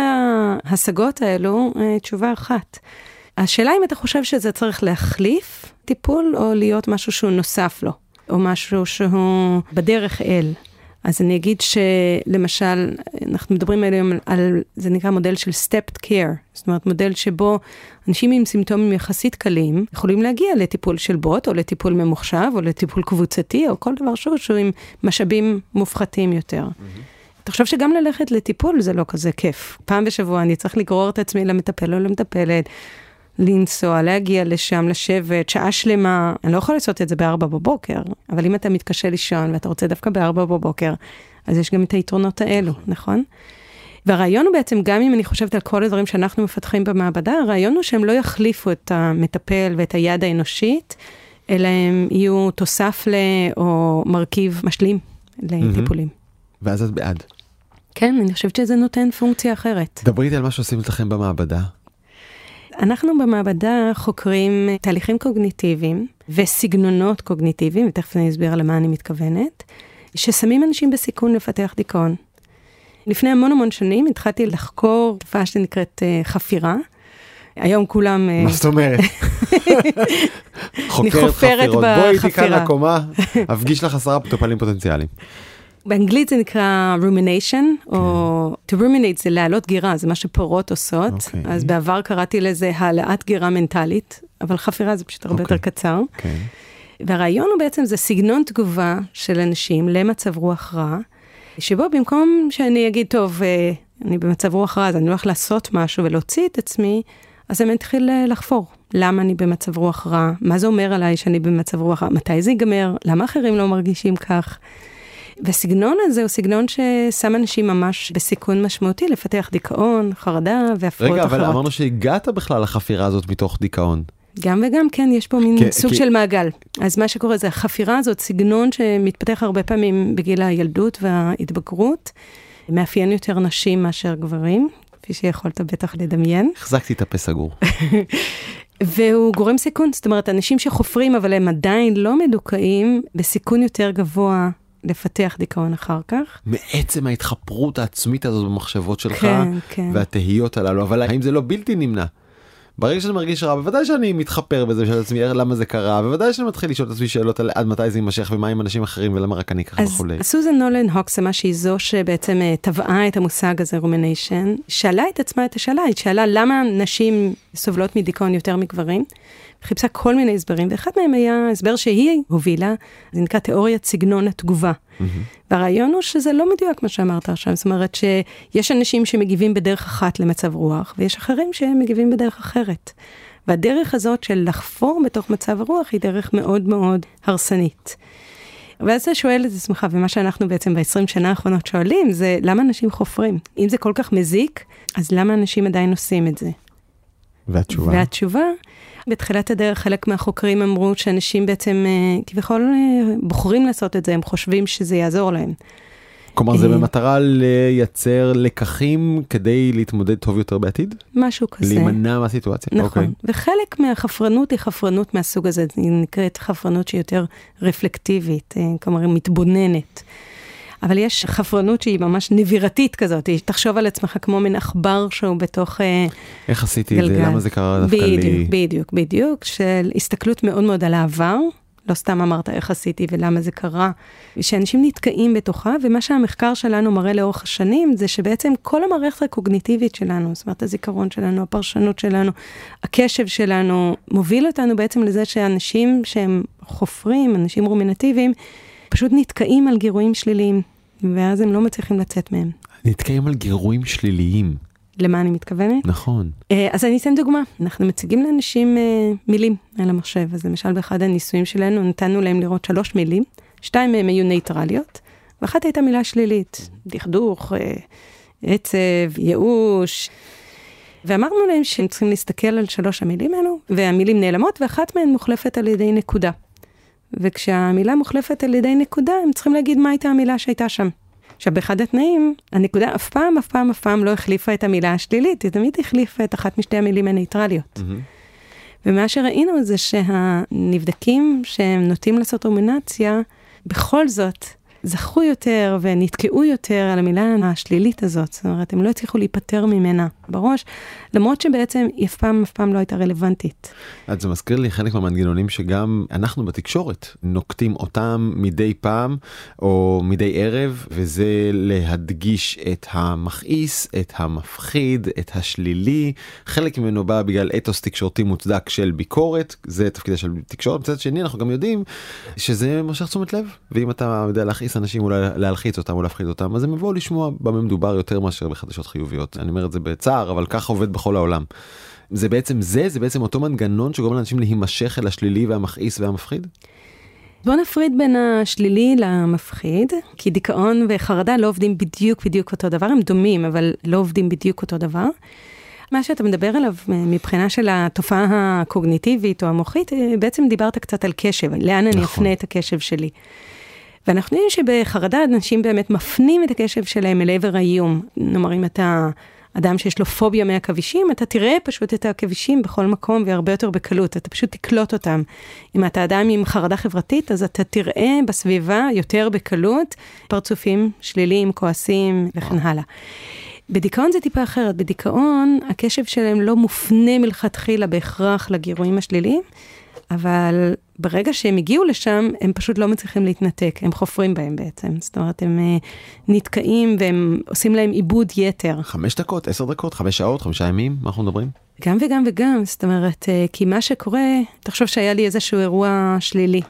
ההשגות האלו, אה, תשובה אחת. השאלה אם אתה חושב שזה צריך להחליף טיפול, או להיות משהו שהוא נוסף לו, או משהו שהוא בדרך אל. אז אני אגיד שלמשל, אנחנו מדברים היום על, על, זה נקרא מודל של stepped care, זאת אומרת מודל שבו אנשים עם סימפטומים יחסית קלים יכולים להגיע לטיפול של בוט, או לטיפול ממוחשב, או לטיפול קבוצתי, או כל דבר שהוא, שהוא עם משאבים מופחתים יותר. Mm-hmm. תחשוב שגם ללכת לטיפול זה לא כזה כיף. פעם בשבוע אני צריך לגרור את עצמי למטפל או למטפלת, לנסוע, להגיע לשם, לשבת, שעה שלמה. אני לא יכול לעשות את זה בארבע בבוקר, אבל אם אתה מתקשה לישון ואתה רוצה דווקא בארבע בבוקר, אז יש גם את היתרונות האלו, נכון? נכון? והרעיון הוא בעצם, גם אם אני חושבת על כל הדברים שאנחנו מפתחים במעבדה, הרעיון הוא שהם לא יחליפו את המטפל ואת היד האנושית, אלא הם יהיו תוסף ל... או מרכיב משלים לטיפולים. ואז את בעד. כן, אני חושבת שזה נותן פונקציה אחרת. דברי איתי על מה שעושים לכם במעבדה. אנחנו במעבדה חוקרים תהליכים קוגניטיביים וסגנונות קוגניטיביים, ותכף אני אסביר למה אני מתכוונת, ששמים אנשים בסיכון לפתח דיכאון. לפני המון המון שנים התחלתי לחקור תופעה שנקראת uh, חפירה. היום כולם... מה זאת אומרת? חוקרת חפירות. בואי איתי כאן לקומה, אפגיש לך עשרה מטופלים פוטנציאליים. באנגלית זה נקרא rumination, או כן. to ruminate זה להעלות גירה, זה מה שפרות עושות. Okay. אוקיי. אז בעבר קראתי לזה העלאת גירה מנטלית, אבל חפירה זה פשוט הרבה okay. יותר אוקיי. קצר. Okay. כן. והרעיון הוא בעצם, זה סגנון תגובה של אנשים למצב רוח רע, שבו במקום שאני אגיד, טוב, אה, אני במצב רוח רע, אז אני הולך לעשות משהו ולהוציא את עצמי, אז אני מתחיל אה, לחפור. למה אני במצב רוח רע? מה זה אומר עליי שאני במצב רוח רע? מתי זה ייגמר? למה אחרים לא מרגישים כך? והסגנון הזה הוא סגנון ששם אנשים ממש בסיכון משמעותי לפתח דיכאון, חרדה והפרעות אחרות. רגע, אבל אמרנו שהגעת בכלל לחפירה הזאת מתוך דיכאון. גם וגם, כן, יש פה מין סוג כי... של מעגל. אז מה שקורה זה החפירה הזאת, סגנון שמתפתח הרבה פעמים בגיל הילדות וההתבגרות, מאפיין יותר נשים מאשר גברים, כפי שיכולת בטח לדמיין. החזקתי את הפה סגור. והוא גורם סיכון, זאת אומרת, אנשים שחופרים אבל הם עדיין לא מדוכאים, בסיכון יותר גבוה לפתח דיכאון אחר כך. מעצם ההתחפרות העצמית הזאת במחשבות שלך, כן, כן. והתהיות הללו, אבל האם זה לא בלתי נמנע? ברגע שאני מרגיש רע, בוודאי שאני מתחפר בזה את עצמי למה זה קרה, בוודאי שאני מתחיל לשאול את עצמי שאלות על עד מתי זה יימשך ומה עם אנשים אחרים ולמה רק אני ככה וכולי. אז סוזן נולן הוקסמה שהיא זו שבעצם אה, טבעה את המושג הזה rumination, שאלה את עצמה את השאלה, היא שאלה למה נשים סובלות מדיכאון יותר מגברים. חיפשה כל מיני הסברים, ואחד מהם היה הסבר שהיא הובילה, זה נקרא תיאוריית סגנון התגובה. Mm-hmm. והרעיון הוא שזה לא מדויק מה שאמרת עכשיו, זאת אומרת שיש אנשים שמגיבים בדרך אחת למצב רוח, ויש אחרים שמגיבים בדרך אחרת. והדרך הזאת של לחפור בתוך מצב הרוח היא דרך מאוד מאוד הרסנית. ואז אתה שואל את עצמך, ומה שאנחנו בעצם ב-20 שנה האחרונות שואלים, זה למה אנשים חופרים? אם זה כל כך מזיק, אז למה אנשים עדיין עושים את זה? והתשובה? והתשובה בתחילת הדרך חלק מהחוקרים אמרו שאנשים בעצם אה, כביכול אה, בוחרים לעשות את זה, הם חושבים שזה יעזור להם. כלומר זה אה, במטרה לייצר לקחים כדי להתמודד טוב יותר בעתיד? משהו כזה. להימנע מהסיטואציה. נכון, okay. אוקיי. וחלק מהחפרנות היא חפרנות מהסוג הזה, היא נקראת חפרנות שהיא יותר רפלקטיבית, כלומר היא מתבוננת. אבל יש חפרנות שהיא ממש נבירתית כזאת, תחשוב על עצמך כמו מין עכבר שהוא בתוך גלגל. איך עשיתי את זה? למה זה קרה דווקא לי? בדיוק, בדיוק, בדיוק, של הסתכלות מאוד מאוד על העבר. לא סתם אמרת איך עשיתי ולמה זה קרה, ושאנשים נתקעים בתוכה, ומה שהמחקר שלנו מראה לאורך השנים, זה שבעצם כל המערכת הקוגניטיבית שלנו, זאת אומרת הזיכרון שלנו, הפרשנות שלנו, הקשב שלנו, מוביל אותנו בעצם לזה שאנשים שהם חופרים, אנשים רומינטיביים, פשוט נתקעים על גירויים שליליים, ואז הם לא מצליחים לצאת מהם. נתקעים על גירויים שליליים. למה אני מתכוונת? נכון. אה, אז אני אתן דוגמה. אנחנו מציגים לאנשים אה, מילים על המחשב. אז למשל באחד הניסויים שלנו נתנו להם לראות שלוש מילים, שתיים מהם היו נייטרליות, ואחת הייתה מילה שלילית, דכדוך, אה, עצב, ייאוש. ואמרנו להם שהם צריכים להסתכל על שלוש המילים האלו, והמילים נעלמות, ואחת מהן מוחלפת על ידי נקודה. וכשהמילה מוחלפת על ידי נקודה, הם צריכים להגיד מה הייתה המילה שהייתה שם. עכשיו, באחד התנאים, הנקודה אף פעם, אף פעם, אף פעם לא החליפה את המילה השלילית, היא תמיד החליפה את אחת משתי המילים הנייטרליות. Mm-hmm. ומה שראינו זה שהנבדקים שהם נוטים לעשות רומינציה, בכל זאת זכו יותר ונתקעו יותר על המילה השלילית הזאת, זאת אומרת, הם לא הצליחו להיפטר ממנה בראש, למרות שבעצם היא אף פעם, אף פעם לא הייתה רלוונטית. אז זה מזכיר לי חלק מהמנגנונים שגם אנחנו בתקשורת נוקטים אותם מדי פעם או מדי ערב, וזה להדגיש את המכעיס, את המפחיד, את השלילי. חלק ממנו בא בגלל אתוס תקשורתי מוצדק של ביקורת, זה תפקידה של תקשורת. מצד שני, אנחנו גם יודעים שזה מושך תשומת לב, ואם אתה יודע להכעיס אנשים, אולי להלחיץ אותם או להפחיד אותם, אז הם יבואו לשמוע במה מדובר יותר מאשר בחדשות חיוביות. אני אומר את זה בצער, אבל ככה עובד בכל העולם. זה בעצם זה, זה בעצם אותו מנגנון שגורם לאנשים להימשך אל השלילי והמכעיס והמפחיד? בוא נפריד בין השלילי למפחיד, כי דיכאון וחרדה לא עובדים בדיוק בדיוק אותו דבר, הם דומים, אבל לא עובדים בדיוק אותו דבר. מה שאתה מדבר עליו מבחינה של התופעה הקוגניטיבית או המוחית, בעצם דיברת קצת על קשב, לאן נכון. אני אפנה את הקשב שלי. ואנחנו יודעים שבחרדה אנשים באמת מפנים את הקשב שלהם אל עבר האיום. נאמר, אם אתה אדם שיש לו פוביה מעכבישים, אתה תראה פשוט את העכבישים בכל מקום והרבה יותר בקלות, אתה פשוט תקלוט אותם. אם אתה אדם עם חרדה חברתית, אז אתה תראה בסביבה יותר בקלות פרצופים שליליים, כועסים וכן הלאה. בדיכאון זה טיפה אחרת, בדיכאון הקשב שלהם לא מופנה מלכתחילה בהכרח לגירויים השליליים, אבל ברגע שהם הגיעו לשם, הם פשוט לא מצליחים להתנתק, הם חופרים בהם בעצם. זאת אומרת, הם uh, נתקעים והם עושים להם עיבוד יתר. חמש דקות, עשר דקות, חמש שעות, חמישה ימים, מה אנחנו מדברים? גם וגם וגם, זאת אומרת, uh, כי מה שקורה, תחשוב שהיה לי איזשהו אירוע שלילי.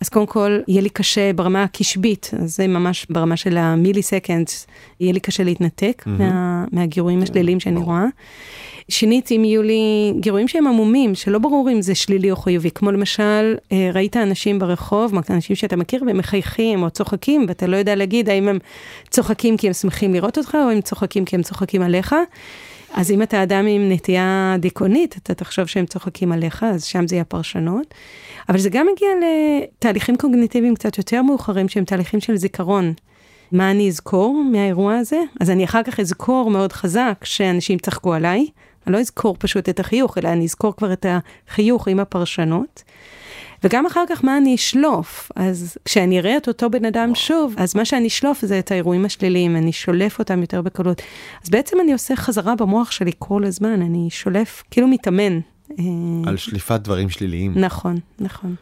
אז קודם כל, יהיה לי קשה ברמה הקשבית, זה ממש ברמה של המילי סקנדס, יהיה לי קשה להתנתק mm-hmm. מה, מהגירויים השליליים שאני רואה. שנית, אם יהיו לי גירויים שהם עמומים, שלא ברור אם זה שלילי או חיובי, כמו למשל, אה, ראית אנשים ברחוב, אנשים שאתה מכיר, והם מחייכים או צוחקים, ואתה לא יודע להגיד האם הם צוחקים כי הם שמחים לראות אותך, או הם צוחקים כי הם צוחקים עליך. אז אם אתה אדם עם נטייה דיכאונית, אתה תחשוב שהם צוחקים עליך, אז שם זה יהיה פרשנות. אבל זה גם מגיע לתהליכים קוגניטיביים קצת יותר מאוחרים, שהם תהליכים של זיכרון. מה אני אזכור מהאירוע הזה? אז אני אחר כך אזכור מאוד חזק שאנשים צחקו עליי, אני לא אזכור פשוט את החיוך, אלא אני אזכור כבר את החיוך עם הפרשנות. וגם אחר כך מה אני אשלוף, אז כשאני אראה את אותו בן אדם שוב, אז מה שאני אשלוף זה את האירועים השליליים, אני שולף אותם יותר בקלות. אז בעצם אני עושה חזרה במוח שלי כל הזמן, אני שולף, כאילו מתאמן. אה, על שליפת דברים שליליים. נכון, נכון.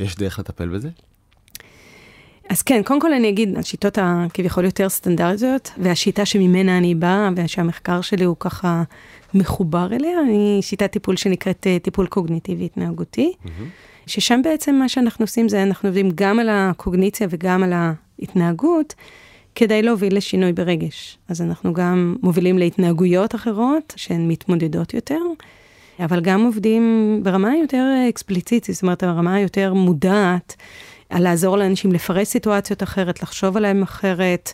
יש דרך לטפל בזה? אז כן, קודם כל אני אגיד, השיטות הכביכול יותר סטנדרטיות, והשיטה שממנה אני באה, ושהמחקר שלי הוא ככה מחובר אליה, היא שיטת טיפול שנקראת אה, טיפול קוגניטיבי התנהגותי, mm-hmm. ששם בעצם מה שאנחנו עושים זה, אנחנו עובדים גם על הקוגניציה וגם על ההתנהגות, כדי להוביל לשינוי ברגש. אז אנחנו גם מובילים להתנהגויות אחרות, שהן מתמודדות יותר, אבל גם עובדים ברמה יותר אקספליציטית, זאת אומרת, ברמה יותר מודעת, על לעזור לאנשים לפרש סיטואציות אחרת, לחשוב עליהם אחרת,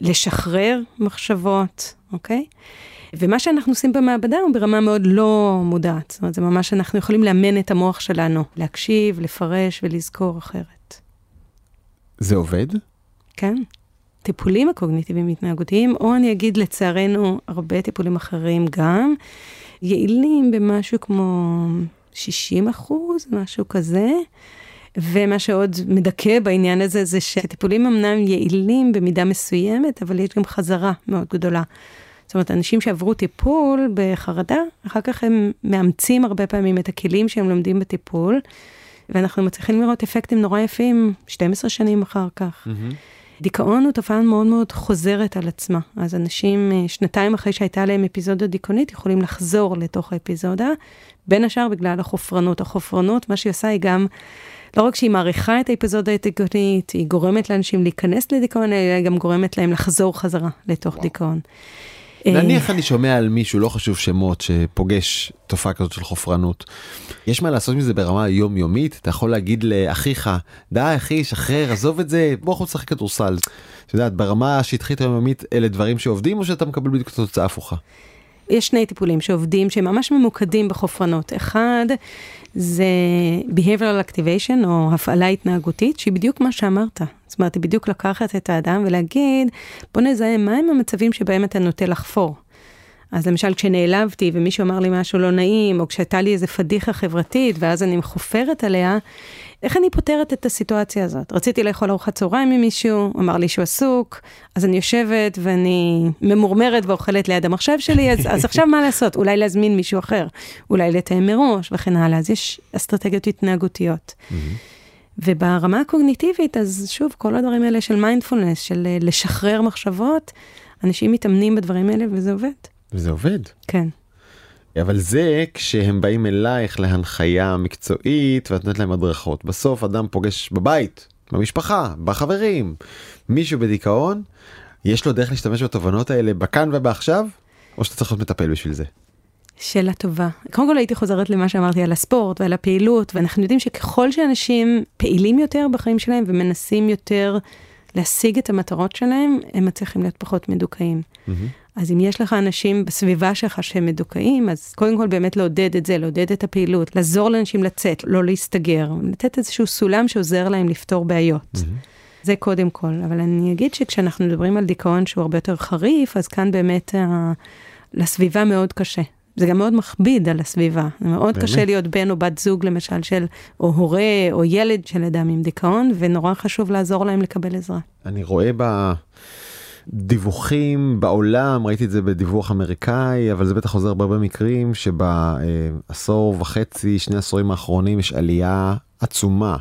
לשחרר מחשבות, אוקיי? ומה שאנחנו עושים במעבדה הוא ברמה מאוד לא מודעת. זאת אומרת, זה ממש אנחנו יכולים לאמן את המוח שלנו, להקשיב, לפרש ולזכור אחרת. זה עובד? כן. טיפולים הקוגניטיביים התנהגותיים, או אני אגיד לצערנו, הרבה טיפולים אחרים גם, יעילים במשהו כמו 60 אחוז, משהו כזה. ומה שעוד מדכא בעניין הזה, זה שהטיפולים אמנם יעילים במידה מסוימת, אבל יש גם חזרה מאוד גדולה. זאת אומרת, אנשים שעברו טיפול בחרדה, אחר כך הם מאמצים הרבה פעמים את הכלים שהם לומדים בטיפול, ואנחנו מצליחים לראות אפקטים נורא יפים 12 שנים אחר כך. Mm-hmm. דיכאון הוא תופעה מאוד מאוד חוזרת על עצמה. אז אנשים, אה, שנתיים אחרי שהייתה להם אפיזודה דיכאונית, יכולים לחזור לתוך האפיזודה, בין השאר בגלל החופרנות. החופרנות, מה שהיא עושה היא גם, לא רק שהיא מעריכה את האפיזודה הדיכאונית, היא גורמת לאנשים להיכנס לדיכאון, אלא גם גורמת להם לחזור חזרה לתוך וואו. דיכאון. נניח אני שומע על מישהו, לא חשוב שמות, שפוגש תופעה כזאת של חופרנות. יש מה לעשות עם זה ברמה יומיומית? אתה יכול להגיד לאחיך, די אחי, שחרר, עזוב את זה, בוא אנחנו נשחק כדורסל. את יודעת, ברמה השטחית היומיומית אלה דברים שעובדים או שאתה מקבל בדיוק את התוצאה הפוכה? יש שני טיפולים שעובדים, שהם ממש ממוקדים בחופרנות. אחד, זה behavioral activation, או הפעלה התנהגותית, שהיא בדיוק מה שאמרת. זאת אומרת, היא בדיוק לקחת את האדם ולהגיד, בוא נזהה מהם המצבים שבהם אתה נוטה לחפור. אז למשל, כשנעלבתי ומישהו אמר לי משהו לא נעים, או כשהייתה לי איזה פדיחה חברתית, ואז אני מחופרת עליה, איך אני פותרת את הסיטואציה הזאת? רציתי לאכול ארוחת צהריים עם מישהו, אמר לי שהוא עסוק, אז אני יושבת ואני ממורמרת ואוכלת ליד המחשב שלי, אז, אז עכשיו מה לעשות? אולי להזמין מישהו אחר, אולי לתאם מראש וכן הלאה. אז יש אסטרטגיות התנהגותיות. וברמה הקוגניטיבית, אז שוב, כל הדברים האלה של מיינדפולנס, של אה, לשחרר מחשבות, אנשים מתאמנים בדברים האלה וזה עובד. וזה עובד. כן. אבל זה כשהם באים אלייך להנחיה מקצועית ואת נותנת להם הדרכות. בסוף אדם פוגש בבית, במשפחה, בחברים, מישהו בדיכאון, יש לו דרך להשתמש בתובנות האלה בכאן ובעכשיו, או שאתה צריך להיות מטפל בשביל זה? שאלה טובה. קודם כל הייתי חוזרת למה שאמרתי על הספורט ועל הפעילות, ואנחנו יודעים שככל שאנשים פעילים יותר בחיים שלהם ומנסים יותר להשיג את המטרות שלהם, הם מצליחים להיות פחות מדוכאים. Mm-hmm. אז אם יש לך אנשים בסביבה שלך שהם מדוכאים, אז קודם כל באמת לעודד את זה, לעודד את הפעילות, לעזור לאנשים לצאת, לא להסתגר, לתת איזשהו סולם שעוזר להם לפתור בעיות. Mm-hmm. זה קודם כל, אבל אני אגיד שכשאנחנו מדברים על דיכאון שהוא הרבה יותר חריף, אז כאן באמת uh, לסביבה מאוד קשה. זה גם מאוד מכביד על הסביבה. זה מאוד באמת? קשה להיות בן או בת זוג, למשל, של, או הורה או ילד של אדם עם דיכאון, ונורא חשוב לעזור להם לקבל עזרה. אני רואה ב... דיווחים בעולם, ראיתי את זה בדיווח אמריקאי, אבל זה בטח חוזר בהרבה מקרים, שבעשור וחצי, שני עשורים האחרונים יש עלייה עצומה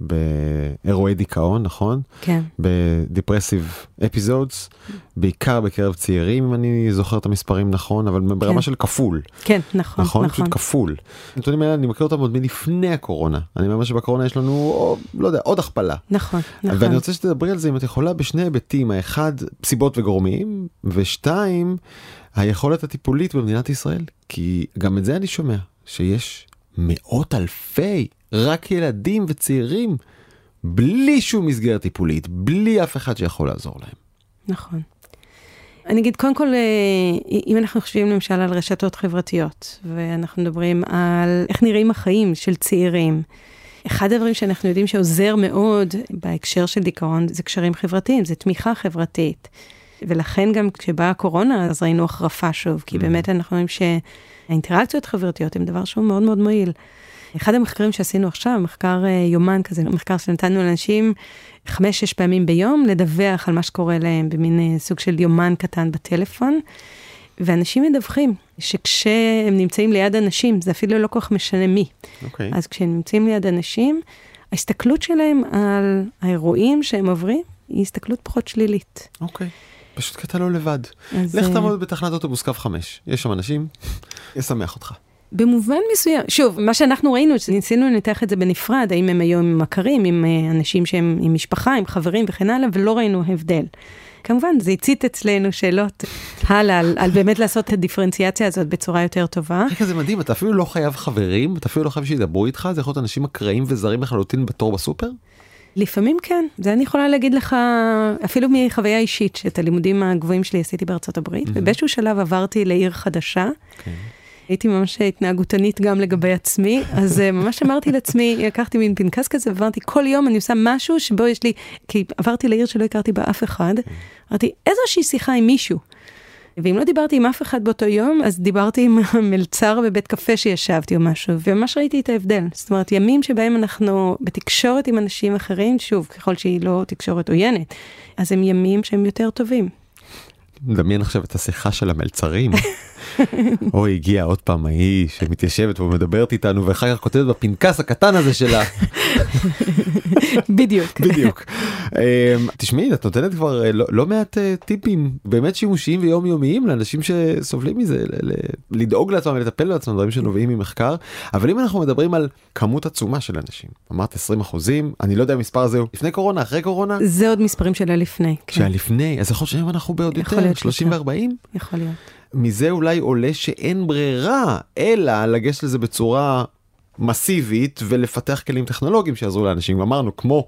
באירועי דיכאון, נכון? כן. בדיפרסיב אפיזודס, בעיקר בקרב צעירים, אם אני זוכר את המספרים נכון, אבל ברמה כן. של כפול. כן, נכון, נכון. נכון, פשוט כפול. הנתונים האלה, אני מכיר אותם עוד מלפני הקורונה. אני אומר שבקורונה יש לנו, לא יודע, עוד הכפלה. נכון, נכון. ואני רוצה שתדברי על זה, אם את יכולה, בשני היבטים. האחד, סיבות וגורמים, ושתיים, היכולת הטיפולית במדינת ישראל. כי גם את זה אני שומע, שיש מאות אלפי רק ילדים וצעירים, בלי שום מסגרת טיפולית, בלי אף אחד שיכול לעזור להם. נכון. אני אגיד, קודם כל, אה, אם אנחנו חושבים למשל על רשתות חברתיות, ואנחנו מדברים על איך נראים החיים של צעירים, אחד הדברים שאנחנו יודעים שעוזר מאוד בהקשר של דיכאון זה קשרים חברתיים, זה תמיכה חברתית. ולכן גם כשבאה הקורונה, אז ראינו החרפה שוב, כי mm. באמת אנחנו רואים שהאינטראקציות החברתיות הן דבר שהוא מאוד מאוד מועיל. אחד המחקרים שעשינו עכשיו, מחקר אה, יומן כזה, מחקר שנתנו לאנשים חמש-שש פעמים ביום לדווח על מה שקורה להם במין אה, סוג של יומן קטן בטלפון. ואנשים מדווחים שכשהם נמצאים ליד אנשים, זה אפילו לא כל כך משנה מי. Okay. אוקיי. אז כשהם נמצאים ליד אנשים, ההסתכלות שלהם על האירועים שהם עוברים, היא הסתכלות פחות שלילית. אוקיי. Okay. פשוט כי אתה לא לבד. אז... לך תעמוד בתחנת אוטובוס קו 5, יש שם אנשים, ישמח אותך. במובן מסוים, שוב, מה שאנחנו ראינו, שניסינו לנתח את זה בנפרד, האם הם היו עם מכרים, עם uh, אנשים שהם עם משפחה, עם חברים וכן הלאה, ולא ראינו הבדל. כמובן, זה הצית אצלנו שאלות הלאה, על, על באמת לעשות את הדיפרנציאציה הזאת בצורה יותר טובה. רגע, זה מדהים, אתה אפילו לא חייב חברים, אתה אפילו לא חייב שידברו איתך, זה יכול להיות אנשים אקראיים וזרים לחלוטין בתור בסופר? לפעמים כן, זה אני יכולה להגיד לך, אפילו מחוויה אישית, שאת הלימודים הגבוהים שלי עשיתי בארצות הברית, mm-hmm. ובאיזשהו שלב עברתי לעיר חדשה. Okay. הייתי ממש התנהגותנית גם לגבי עצמי, אז אה, ממש אמרתי לעצמי, לקחתי מין פנקס כזה, ועברתי כל יום, אני עושה משהו שבו יש לי, כי עברתי לעיר שלא הכרתי בה אף אחד, אמרתי, איזושהי שיחה עם מישהו. ואם לא דיברתי עם אף אחד באותו יום, אז דיברתי עם המלצר בבית קפה שישבתי או משהו, וממש ראיתי את ההבדל. זאת אומרת, ימים שבהם אנחנו בתקשורת עם אנשים אחרים, שוב, ככל שהיא לא תקשורת עוינת, אז הם ימים שהם יותר טובים. מדמיין עכשיו את השיחה של המלצרים. אוי, הגיעה עוד פעם ההיא שמתיישבת ומדברת איתנו ואחר כך כותבת בפנקס הקטן הזה שלה. בדיוק. בדיוק. אמ, תשמעי, את נותנת כבר אה, לא, לא מעט אה, טיפים באמת שימושיים ויומיומיים לאנשים שסובלים מזה, לדאוג לעצמם ולטפל בעצמם, דברים שנובעים ממחקר. אבל אם אנחנו מדברים על כמות עצומה של אנשים, אמרת 20 אחוזים, אני לא יודע המספר הזה הוא לפני קורונה, אחרי קורונה? זה עוד מספרים של הלפני. כן. שהלפני, אז יכול להיות שהיום אנחנו בעוד יותר, 30 ו-40? יכול להיות. מזה אולי עולה שאין ברירה אלא לגשת לזה בצורה מסיבית ולפתח כלים טכנולוגיים שיעזרו לאנשים אמרנו כמו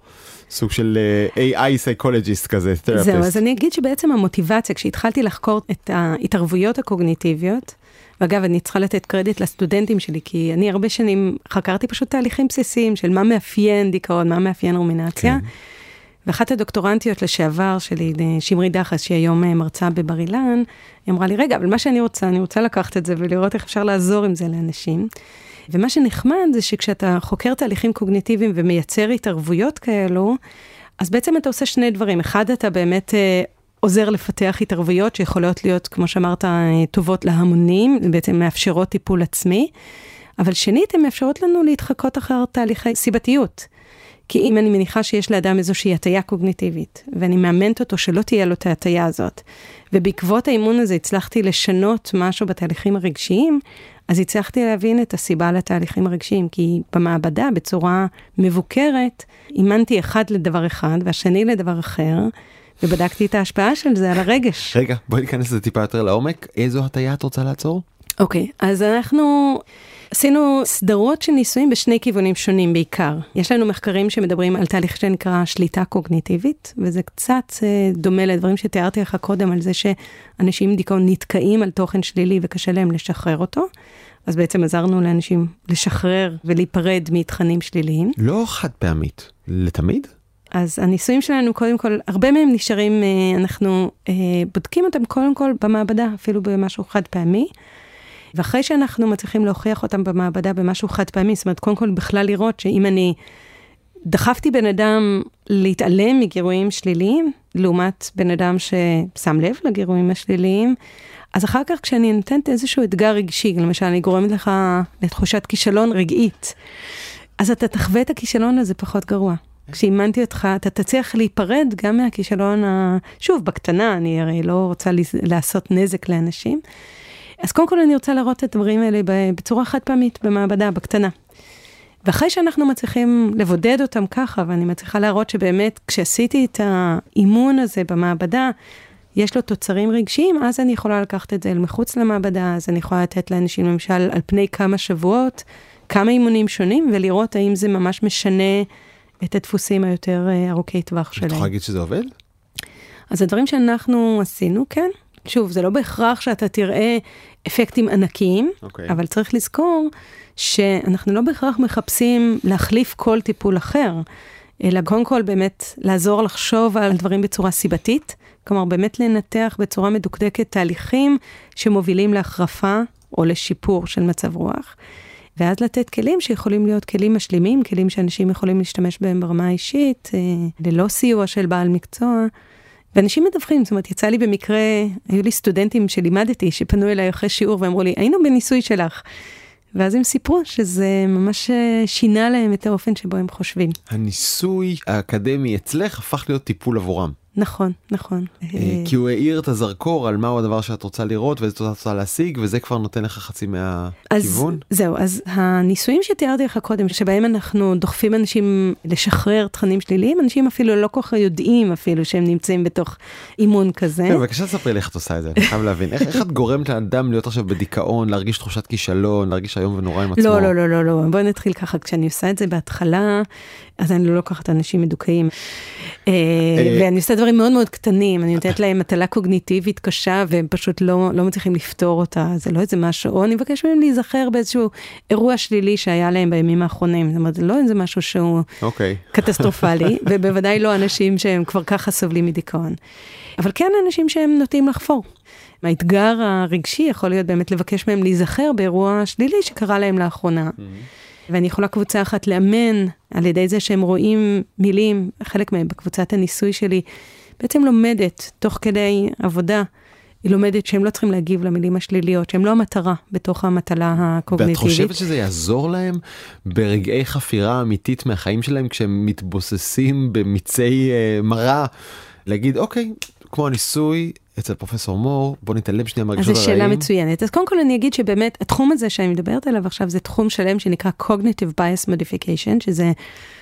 סוג של uh, AI psychologist כזה, therapist. זהו, אז אני אגיד שבעצם המוטיבציה, כשהתחלתי לחקור את ההתערבויות הקוגניטיביות, ואגב, אני צריכה לתת קרדיט לסטודנטים שלי, כי אני הרבה שנים חקרתי פשוט תהליכים בסיסיים של מה מאפיין דיכאון, מה מאפיין רומינציה. כן. ואחת הדוקטורנטיות לשעבר שלי, שמרי דחס, שהיא היום אה, מרצה בבר אילן, היא אמרה לי, רגע, אבל מה שאני רוצה, אני רוצה לקחת את זה ולראות איך אפשר לעזור עם זה לאנשים. ומה שנחמד זה שכשאתה חוקר תהליכים קוגניטיביים ומייצר התערבויות כאלו, אז בעצם אתה עושה שני דברים. אחד, אתה באמת אה, עוזר לפתח התערבויות שיכולות להיות, כמו שאמרת, אה, טובות להמונים, בעצם מאפשרות טיפול עצמי. אבל שנית, הן מאפשרות לנו להתחקות אחר תהליכי סיבתיות. כי אם אני מניחה שיש לאדם איזושהי הטיה קוגניטיבית, ואני מאמנת אותו שלא תהיה לו את ההטיה הזאת, ובעקבות האימון הזה הצלחתי לשנות משהו בתהליכים הרגשיים, אז הצלחתי להבין את הסיבה לתהליכים הרגשיים, כי במעבדה, בצורה מבוקרת, אימנתי אחד לדבר אחד והשני לדבר אחר, ובדקתי את ההשפעה של זה על הרגש. רגע, בואי ניכנס לזה טיפה יותר לעומק. איזו הטיה את רוצה לעצור? אוקיי, okay, אז אנחנו עשינו סדרות של ניסויים בשני כיוונים שונים בעיקר. יש לנו מחקרים שמדברים על תהליך שנקרא שליטה קוגניטיבית, וזה קצת אה, דומה לדברים שתיארתי לך קודם, על זה שאנשים עם דיכאון נתקעים על תוכן שלילי וקשה להם לשחרר אותו. אז בעצם עזרנו לאנשים לשחרר ולהיפרד מתכנים שליליים. לא חד פעמית, לתמיד? אז הניסויים שלנו, קודם כל, הרבה מהם נשארים, אה, אנחנו אה, בודקים אותם קודם כל במעבדה, אפילו במשהו חד פעמי. ואחרי שאנחנו מצליחים להוכיח אותם במעבדה במשהו חד פעמי, זאת אומרת, קודם כל בכלל לראות שאם אני דחפתי בן אדם להתעלם מגירויים שליליים, לעומת בן אדם ששם לב לגירויים השליליים, אז אחר כך כשאני נותנת איזשהו אתגר רגשי, למשל אני גורמת לך לתחושת כישלון רגעית, אז אתה תחווה את הכישלון הזה פחות גרוע. כשאימנתי אותך, אתה תצליח להיפרד גם מהכישלון, ה... שוב, בקטנה, אני הרי לא רוצה לעשות נזק לאנשים. אז קודם כל אני רוצה להראות את הדברים האלה בצורה חד פעמית במעבדה, בקטנה. ואחרי שאנחנו מצליחים לבודד אותם ככה, ואני מצליחה להראות שבאמת כשעשיתי את האימון הזה במעבדה, יש לו תוצרים רגשיים, אז אני יכולה לקחת את זה אל מחוץ למעבדה, אז אני יכולה לתת לאנשים למשל על פני כמה שבועות, כמה אימונים שונים, ולראות האם זה ממש משנה את הדפוסים היותר אה, ארוכי טווח שלהם. את יכולה להגיד שזה עובד? אז הדברים שאנחנו עשינו, כן. שוב, זה לא בהכרח שאתה תראה אפקטים ענקיים, okay. אוקיי. אבל צריך לזכור שאנחנו לא בהכרח מחפשים להחליף כל טיפול אחר, אלא קודם כל באמת לעזור לחשוב על דברים בצורה סיבתית, כלומר באמת לנתח בצורה מדוקדקת תהליכים שמובילים להחרפה או לשיפור של מצב רוח. ואז לתת כלים שיכולים להיות כלים משלימים, כלים שאנשים יכולים להשתמש בהם ברמה האישית, אה, ללא סיוע של בעל מקצוע. ואנשים מדווחים, זאת אומרת, יצא לי במקרה, היו לי סטודנטים שלימדתי, שפנו אליי אחרי שיעור ואמרו לי, היינו בניסוי שלך. ואז הם סיפרו שזה ממש אה, שינה להם את האופן שבו הם חושבים. הניסוי האקדמי אצלך הפך להיות טיפול עבורם. נכון, נכון. אה, כי הוא האיר את הזרקור על מהו הדבר שאת רוצה לראות ואיזה תוצאה את רוצה להשיג, וזה כבר נותן לך חצי מהכיוון. אז זהו, אז הניסויים שתיארתי לך קודם, שבהם אנחנו דוחפים אנשים לשחרר תכנים שליליים, אנשים אפילו לא כל כך יודעים אפילו שהם נמצאים בתוך אימון כזה. כן, בבקשה תספרי לי איך את עושה את זה, אני חייב להבין. איך את גורמת לאדם להיות עכשיו בדיכאון, להרגיש תחושת כישלון, להרגיש איום ונורא עם עצמו? לא, לא, לא, לא, לא, בואי נתחיל ככה, כשאני עושה את זה בהתחלה, אז אני לא לוקחת אנשים מדוכאים. אה, ואני עושה דברים דברים מאוד מאוד קטנים, אני נותנת להם מטלה קוגניטיבית קשה, והם פשוט לא, לא מצליחים לפתור אותה, זה לא איזה משהו, או אני מבקש מהם להיזכר באיזשהו אירוע שלילי שהיה להם בימים האחרונים, זאת אומרת, זה לא איזה משהו שהוא okay. אוקיי. קטסטרופלי, ובוודאי לא אנשים שהם כבר ככה סובלים מדיכאון. אבל כן אנשים שהם נוטים לחפור. האתגר הרגשי יכול להיות באמת לבקש מהם להיזכר באירוע שלילי שקרה להם לאחרונה. Mm-hmm. ואני יכולה קבוצה אחת לאמן על ידי זה שהם רואים מילים, חלק מהם בקבוצת הניסוי שלי, בעצם לומדת תוך כדי עבודה. היא לומדת שהם לא צריכים להגיב למילים השליליות, שהם לא המטרה בתוך המטלה הקוגניטיבית. ואת חושבת שזה יעזור להם ברגעי חפירה אמיתית מהחיים שלהם כשהם מתבוססים במיצי מרה, להגיד אוקיי, כמו הניסוי, אצל פרופסור מור, בוא נתעלם שנייה מהרגשות הרעים. אז זו שאלה מצוינת. אז קודם כל אני אגיד שבאמת, התחום הזה שאני מדברת עליו עכשיו, זה תחום שלם שנקרא Cognitive Bias Modification, שזה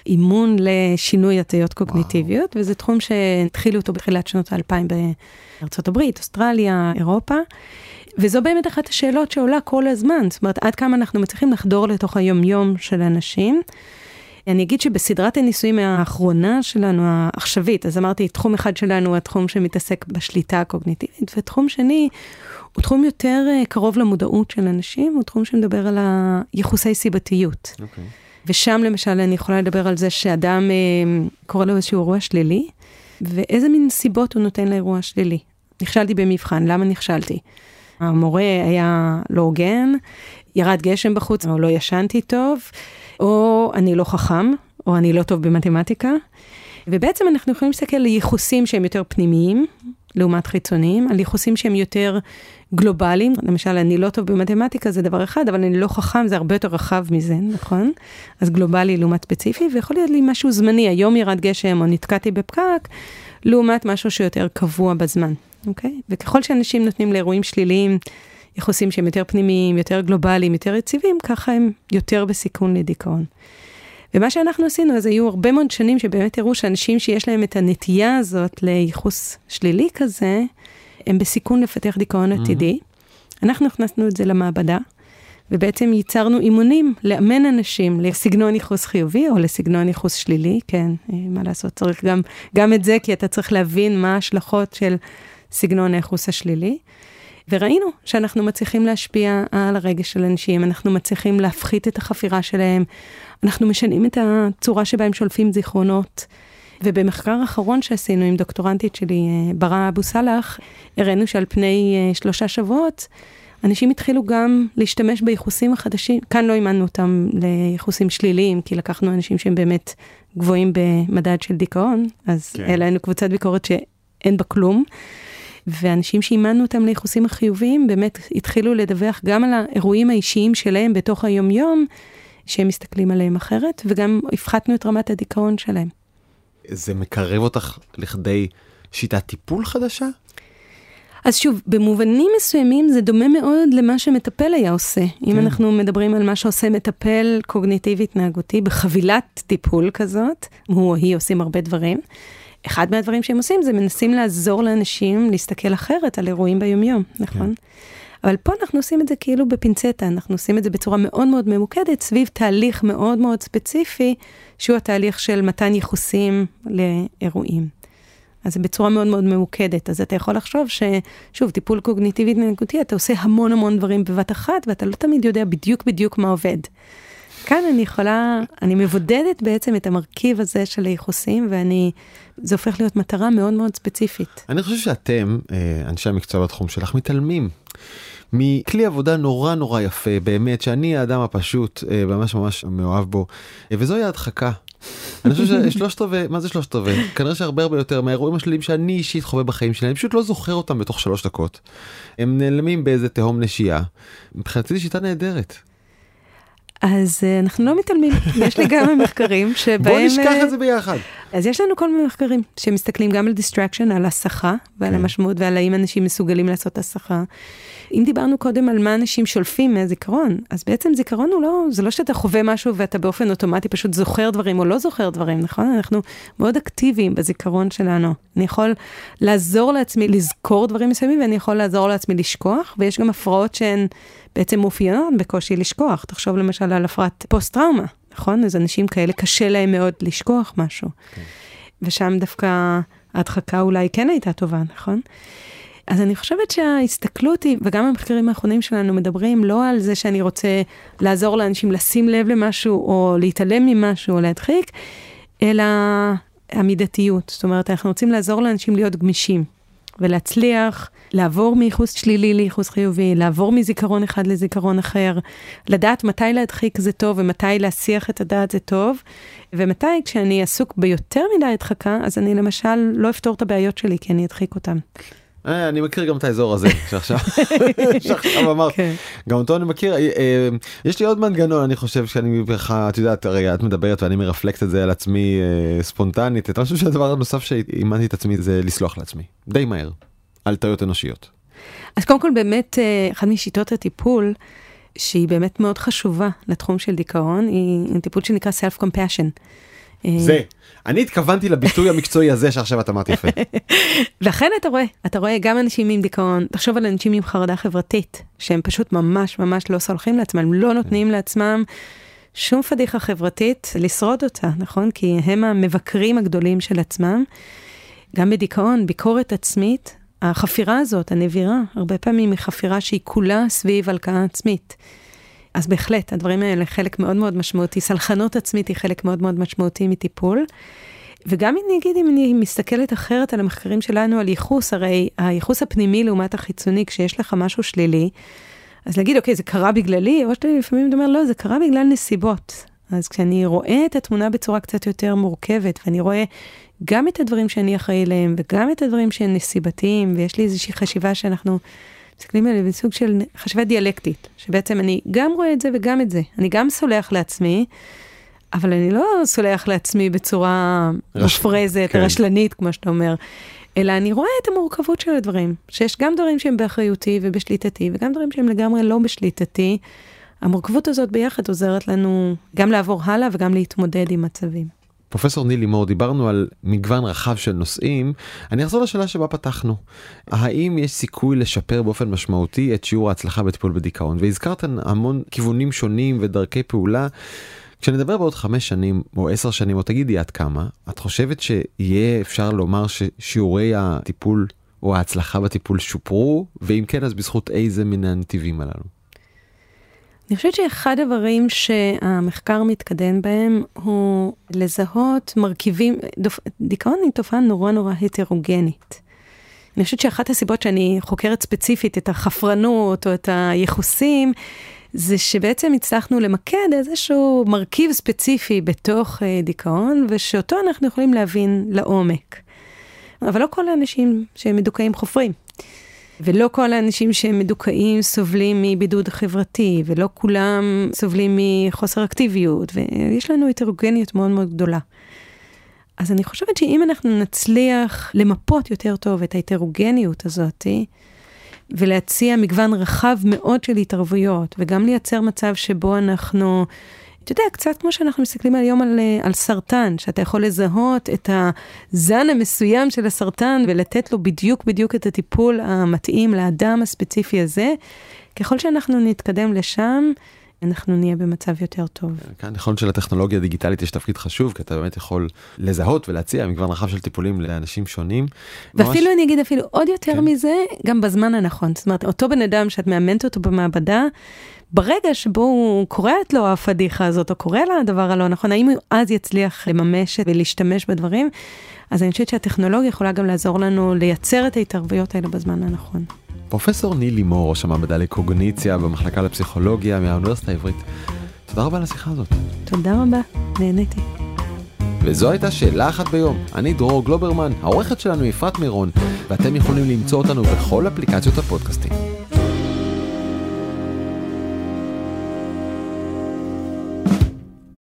אימון לשינוי הטיות קוגניטיביות, וואו. וזה תחום שהתחילו אותו בתחילת שנות האלפיים בארצות הברית, אוסטרליה, אירופה. וזו באמת אחת השאלות שעולה כל הזמן, זאת אומרת, עד כמה אנחנו מצליחים לחדור לתוך היומיום של אנשים. אני אגיד שבסדרת הניסויים האחרונה שלנו, העכשווית, אז אמרתי, תחום אחד שלנו הוא התחום שמתעסק בשליטה הקוגניטיבית, ותחום שני הוא תחום יותר אה, קרוב למודעות של אנשים, הוא תחום שמדבר על היחוסי סיבתיות. Okay. אוקיי. ושם למשל אני יכולה לדבר על זה שאדם אה, קורא לו איזשהו אירוע שלילי, ואיזה מין סיבות הוא נותן לאירוע שלילי. נכשלתי במבחן, למה נכשלתי? המורה היה לא הוגן, ירד גשם בחוץ, או לא ישנתי טוב, או אני לא חכם, או אני לא טוב במתמטיקה. ובעצם אנחנו יכולים להסתכל על ייחוסים שהם יותר פנימיים, לעומת חיצוניים, על ייחוסים שהם יותר גלובליים. למשל, אני לא טוב במתמטיקה זה דבר אחד, אבל אני לא חכם זה הרבה יותר רחב מזה, נכון? אז גלובלי לעומת ספציפי, ויכול להיות לי משהו זמני, היום ירד גשם או נתקעתי בפקק, לעומת משהו שיותר קבוע בזמן, אוקיי? וככל שאנשים נותנים לאירועים שליליים, יחוסים שהם יותר פנימיים, יותר גלובליים, יותר יציבים, ככה הם יותר בסיכון לדיכאון. ומה שאנחנו עשינו, אז היו הרבה מאוד שנים שבאמת הראו שאנשים שיש להם את הנטייה הזאת לייחוס שלילי כזה, הם בסיכון לפתח דיכאון mm-hmm. עתידי. אנחנו הכנסנו את זה למעבדה, ובעצם ייצרנו אימונים לאמן אנשים לסגנון ייחוס חיובי או לסגנון ייחוס שלילי, כן, אה, מה לעשות, צריך גם, גם את זה, כי אתה צריך להבין מה ההשלכות של סגנון הייחוס השלילי. וראינו שאנחנו מצליחים להשפיע על הרגש של אנשים, אנחנו מצליחים להפחית את החפירה שלהם, אנחנו משנים את הצורה שבה הם שולפים זיכרונות. ובמחקר אחרון שעשינו עם דוקטורנטית שלי, אה, ברא אבו סאלח, הראינו שעל פני אה, שלושה שבועות, אנשים התחילו גם להשתמש בייחוסים החדשים, כאן לא אימנו אותם לייחוסים שליליים, כי לקחנו אנשים שהם באמת גבוהים במדד של דיכאון, אז כן. אלה היינו קבוצת ביקורת שאין בה כלום. ואנשים שאימנו אותם ליחוסים החיוביים, באמת התחילו לדווח גם על האירועים האישיים שלהם בתוך היומיום, שהם מסתכלים עליהם אחרת, וגם הפחתנו את רמת הדיכאון שלהם. זה מקרב אותך לכדי שיטת טיפול חדשה? אז שוב, במובנים מסוימים זה דומה מאוד למה שמטפל היה עושה. כן. אם אנחנו מדברים על מה שעושה מטפל קוגניטיבי-התנהגותי בחבילת טיפול כזאת, הוא או היא עושים הרבה דברים. אחד מהדברים שהם עושים זה מנסים לעזור לאנשים להסתכל אחרת על אירועים ביומיום, נכון? כן. אבל פה אנחנו עושים את זה כאילו בפינצטה, אנחנו עושים את זה בצורה מאוד מאוד ממוקדת, סביב תהליך מאוד מאוד ספציפי, שהוא התהליך של מתן ייחוסים לאירועים. אז זה בצורה מאוד מאוד ממוקדת. אז אתה יכול לחשוב ששוב, טיפול קוגניטיבי התנהגותי, אתה עושה המון המון דברים בבת אחת, ואתה לא תמיד יודע בדיוק בדיוק מה עובד. כאן אני יכולה, אני מבודדת בעצם את המרכיב הזה של הייחוסים, ואני, זה הופך להיות מטרה מאוד מאוד ספציפית. אני חושב שאתם, אה, אנשי המקצוע בתחום שלך, מתעלמים. מכלי עבודה נורא נורא יפה, באמת, שאני האדם הפשוט, אה, ממש ממש מאוהב בו, אה, וזוהי ההדחקה. אני חושב ששלושת רבעי, מה זה שלושת רבעי? כנראה שהרבה הרבה יותר מהאירועים השליליים שאני אישית חווה בחיים שלי, אני פשוט לא זוכר אותם בתוך שלוש דקות. הם נעלמים באיזה תהום נשייה. מבחינתי זו שיטה נהדרת. אז uh, אנחנו לא מתעלמים, יש לי גם מחקרים שבהם... בוא נשכח uh, את זה ביחד. אז יש לנו כל מיני מחקרים שמסתכלים גם על distraction, על הסחה ועל כן. המשמעות ועל האם אנשים מסוגלים לעשות הסחה. אם דיברנו קודם על מה אנשים שולפים מהזיכרון, אז בעצם זיכרון הוא לא, זה לא שאתה חווה משהו ואתה באופן אוטומטי פשוט זוכר דברים או לא זוכר דברים, נכון? אנחנו מאוד אקטיביים בזיכרון שלנו. אני יכול לעזור לעצמי לזכור דברים מסוימים ואני יכול לעזור לעצמי לשכוח, ויש גם הפרעות שהן בעצם מאופיינות בקושי לשכוח. תחשוב למשל על הפרעת פוסט-טראומה, נכון? אז אנשים כאלה קשה להם מאוד לשכוח משהו. כן. ושם דווקא ההדחקה אולי כן הייתה טובה, נכון? אז אני חושבת שההסתכלות היא, וגם המחקרים האחרונים שלנו מדברים לא על זה שאני רוצה לעזור לאנשים לשים לב למשהו, או להתעלם ממשהו, או להדחיק, אלא המידתיות. זאת אומרת, אנחנו רוצים לעזור לאנשים להיות גמישים, ולהצליח לעבור מייחוס שלילי לייחוס חיובי, לעבור מזיכרון אחד לזיכרון אחר, לדעת מתי להדחיק זה טוב ומתי להסיח את הדעת זה טוב, ומתי כשאני עסוק ביותר מדי הדחקה, אז אני למשל לא אפתור את הבעיות שלי כי אני אדחיק אותן. אה, אני מכיר גם את האזור הזה שעכשיו אמרת כן. גם אותו אני מכיר אה, אה, יש לי עוד מנגנון אני חושב שאני ככה את יודעת הרי את מדברת ואני מרפלקט את זה על עצמי ספונטנית אני חושב שהדבר הנוסף שאימנתי את עצמי זה לסלוח לעצמי די מהר על טעויות אנושיות. אז קודם כל באמת אחת משיטות הטיפול שהיא באמת מאוד חשובה לתחום של דיכאון היא טיפול שנקרא self compassion. זה אני התכוונתי לביטוי המקצועי הזה שעכשיו את אמרת יפה. ואכן אתה רואה, אתה רואה גם אנשים עם דיכאון, תחשוב על אנשים עם חרדה חברתית, שהם פשוט ממש ממש לא סולחים לעצמם, לא נותנים לעצמם שום פדיחה חברתית לשרוד אותה, נכון? כי הם המבקרים הגדולים של עצמם. גם בדיכאון, ביקורת עצמית, החפירה הזאת, הנבירה, הרבה פעמים היא חפירה שהיא כולה סביב הלקאה עצמית. אז בהחלט, הדברים האלה חלק מאוד מאוד משמעותי. סלחנות עצמית היא חלק מאוד מאוד משמעותי מטיפול. וגם אם אני אגיד, אם אני מסתכלת אחרת על המחקרים שלנו על ייחוס, הרי הייחוס הפנימי לעומת החיצוני, כשיש לך משהו שלילי, אז להגיד, אוקיי, זה קרה בגללי, או שאתה לפעמים אומר, לא, זה קרה בגלל נסיבות. אז כשאני רואה את התמונה בצורה קצת יותר מורכבת, ואני רואה גם את הדברים שאני אחראי להם, וגם את הדברים שהם נסיבתיים, ויש לי איזושהי חשיבה שאנחנו מסתכלים עליהם בסוג של חשיבה דיאלקטית, שבעצם אני גם רואה את זה וגם את זה. אני גם סולח לעצמי, אבל אני לא סולח לעצמי בצורה רש... מופרזת, כן. רשלנית, כמו שאתה אומר, אלא אני רואה את המורכבות של הדברים, שיש גם דברים שהם באחריותי ובשליטתי, וגם דברים שהם לגמרי לא בשליטתי. המורכבות הזאת ביחד עוזרת לנו גם לעבור הלאה וגם להתמודד עם מצבים. פרופסור ניל לימור דיברנו על מגוון רחב של נושאים אני אחזור לשאלה שבה פתחנו האם יש סיכוי לשפר באופן משמעותי את שיעור ההצלחה בטיפול בדיכאון והזכרת המון כיוונים שונים ודרכי פעולה. כשנדבר בעוד חמש שנים או עשר שנים או תגידי עד כמה את חושבת שיהיה אפשר לומר ששיעורי הטיפול או ההצלחה בטיפול שופרו ואם כן אז בזכות איזה מן הנתיבים הללו. אני חושבת שאחד הדברים שהמחקר מתקדם בהם הוא לזהות מרכיבים, דיכאון היא תופעה נורא נורא הטרוגנית. אני חושבת שאחת הסיבות שאני חוקרת ספציפית את החפרנות או את הייחוסים, זה שבעצם הצלחנו למקד איזשהו מרכיב ספציפי בתוך אה, דיכאון, ושאותו אנחנו יכולים להבין לעומק. אבל לא כל האנשים שהם מדוכאים חופרים. ולא כל האנשים שהם מדוכאים סובלים מבידוד חברתי, ולא כולם סובלים מחוסר אקטיביות, ויש לנו הטרוגניות מאוד מאוד גדולה. אז אני חושבת שאם אנחנו נצליח למפות יותר טוב את ההטרוגניות הזאת, ולהציע מגוון רחב מאוד של התערבויות, וגם לייצר מצב שבו אנחנו אתה יודע, קצת כמו שאנחנו מסתכלים היום על, אה, על סרטן, שאתה יכול לזהות את הזן המסוים של הסרטן ולתת לו בדיוק בדיוק את הטיפול המתאים לאדם הספציפי הזה. ככל שאנחנו נתקדם לשם, אנחנו נהיה במצב יותר טוב. כאן נכון שלטכנולוגיה הדיגיטלית יש תפקיד חשוב, כי אתה באמת יכול לזהות ולהציע מגוון רחב של טיפולים לאנשים שונים. ואפילו ממש... אני אגיד אפילו עוד יותר כן. מזה, גם בזמן הנכון. זאת אומרת, אותו בן אדם שאת מאמנת אותו במעבדה, ברגע שבו הוא קוראת לו הפדיחה הזאת, או קורא לה הדבר הלא נכון, האם הוא אז יצליח לממש ולהשתמש בדברים? אז אני חושבת שהטכנולוגיה יכולה גם לעזור לנו לייצר את ההתערבויות האלה בזמן הנכון. פרופסור ניל לימור, ראש המעבדה לקוגניציה במחלקה לפסיכולוגיה מהאוניברסיטה העברית. תודה רבה על השיחה הזאת. תודה רבה, נהניתי. וזו הייתה שאלה אחת ביום. אני דרור גלוברמן, העורכת שלנו יפעת מירון, ואתם יכולים למצוא אותנו בכל אפליקציות הפודקאסטים.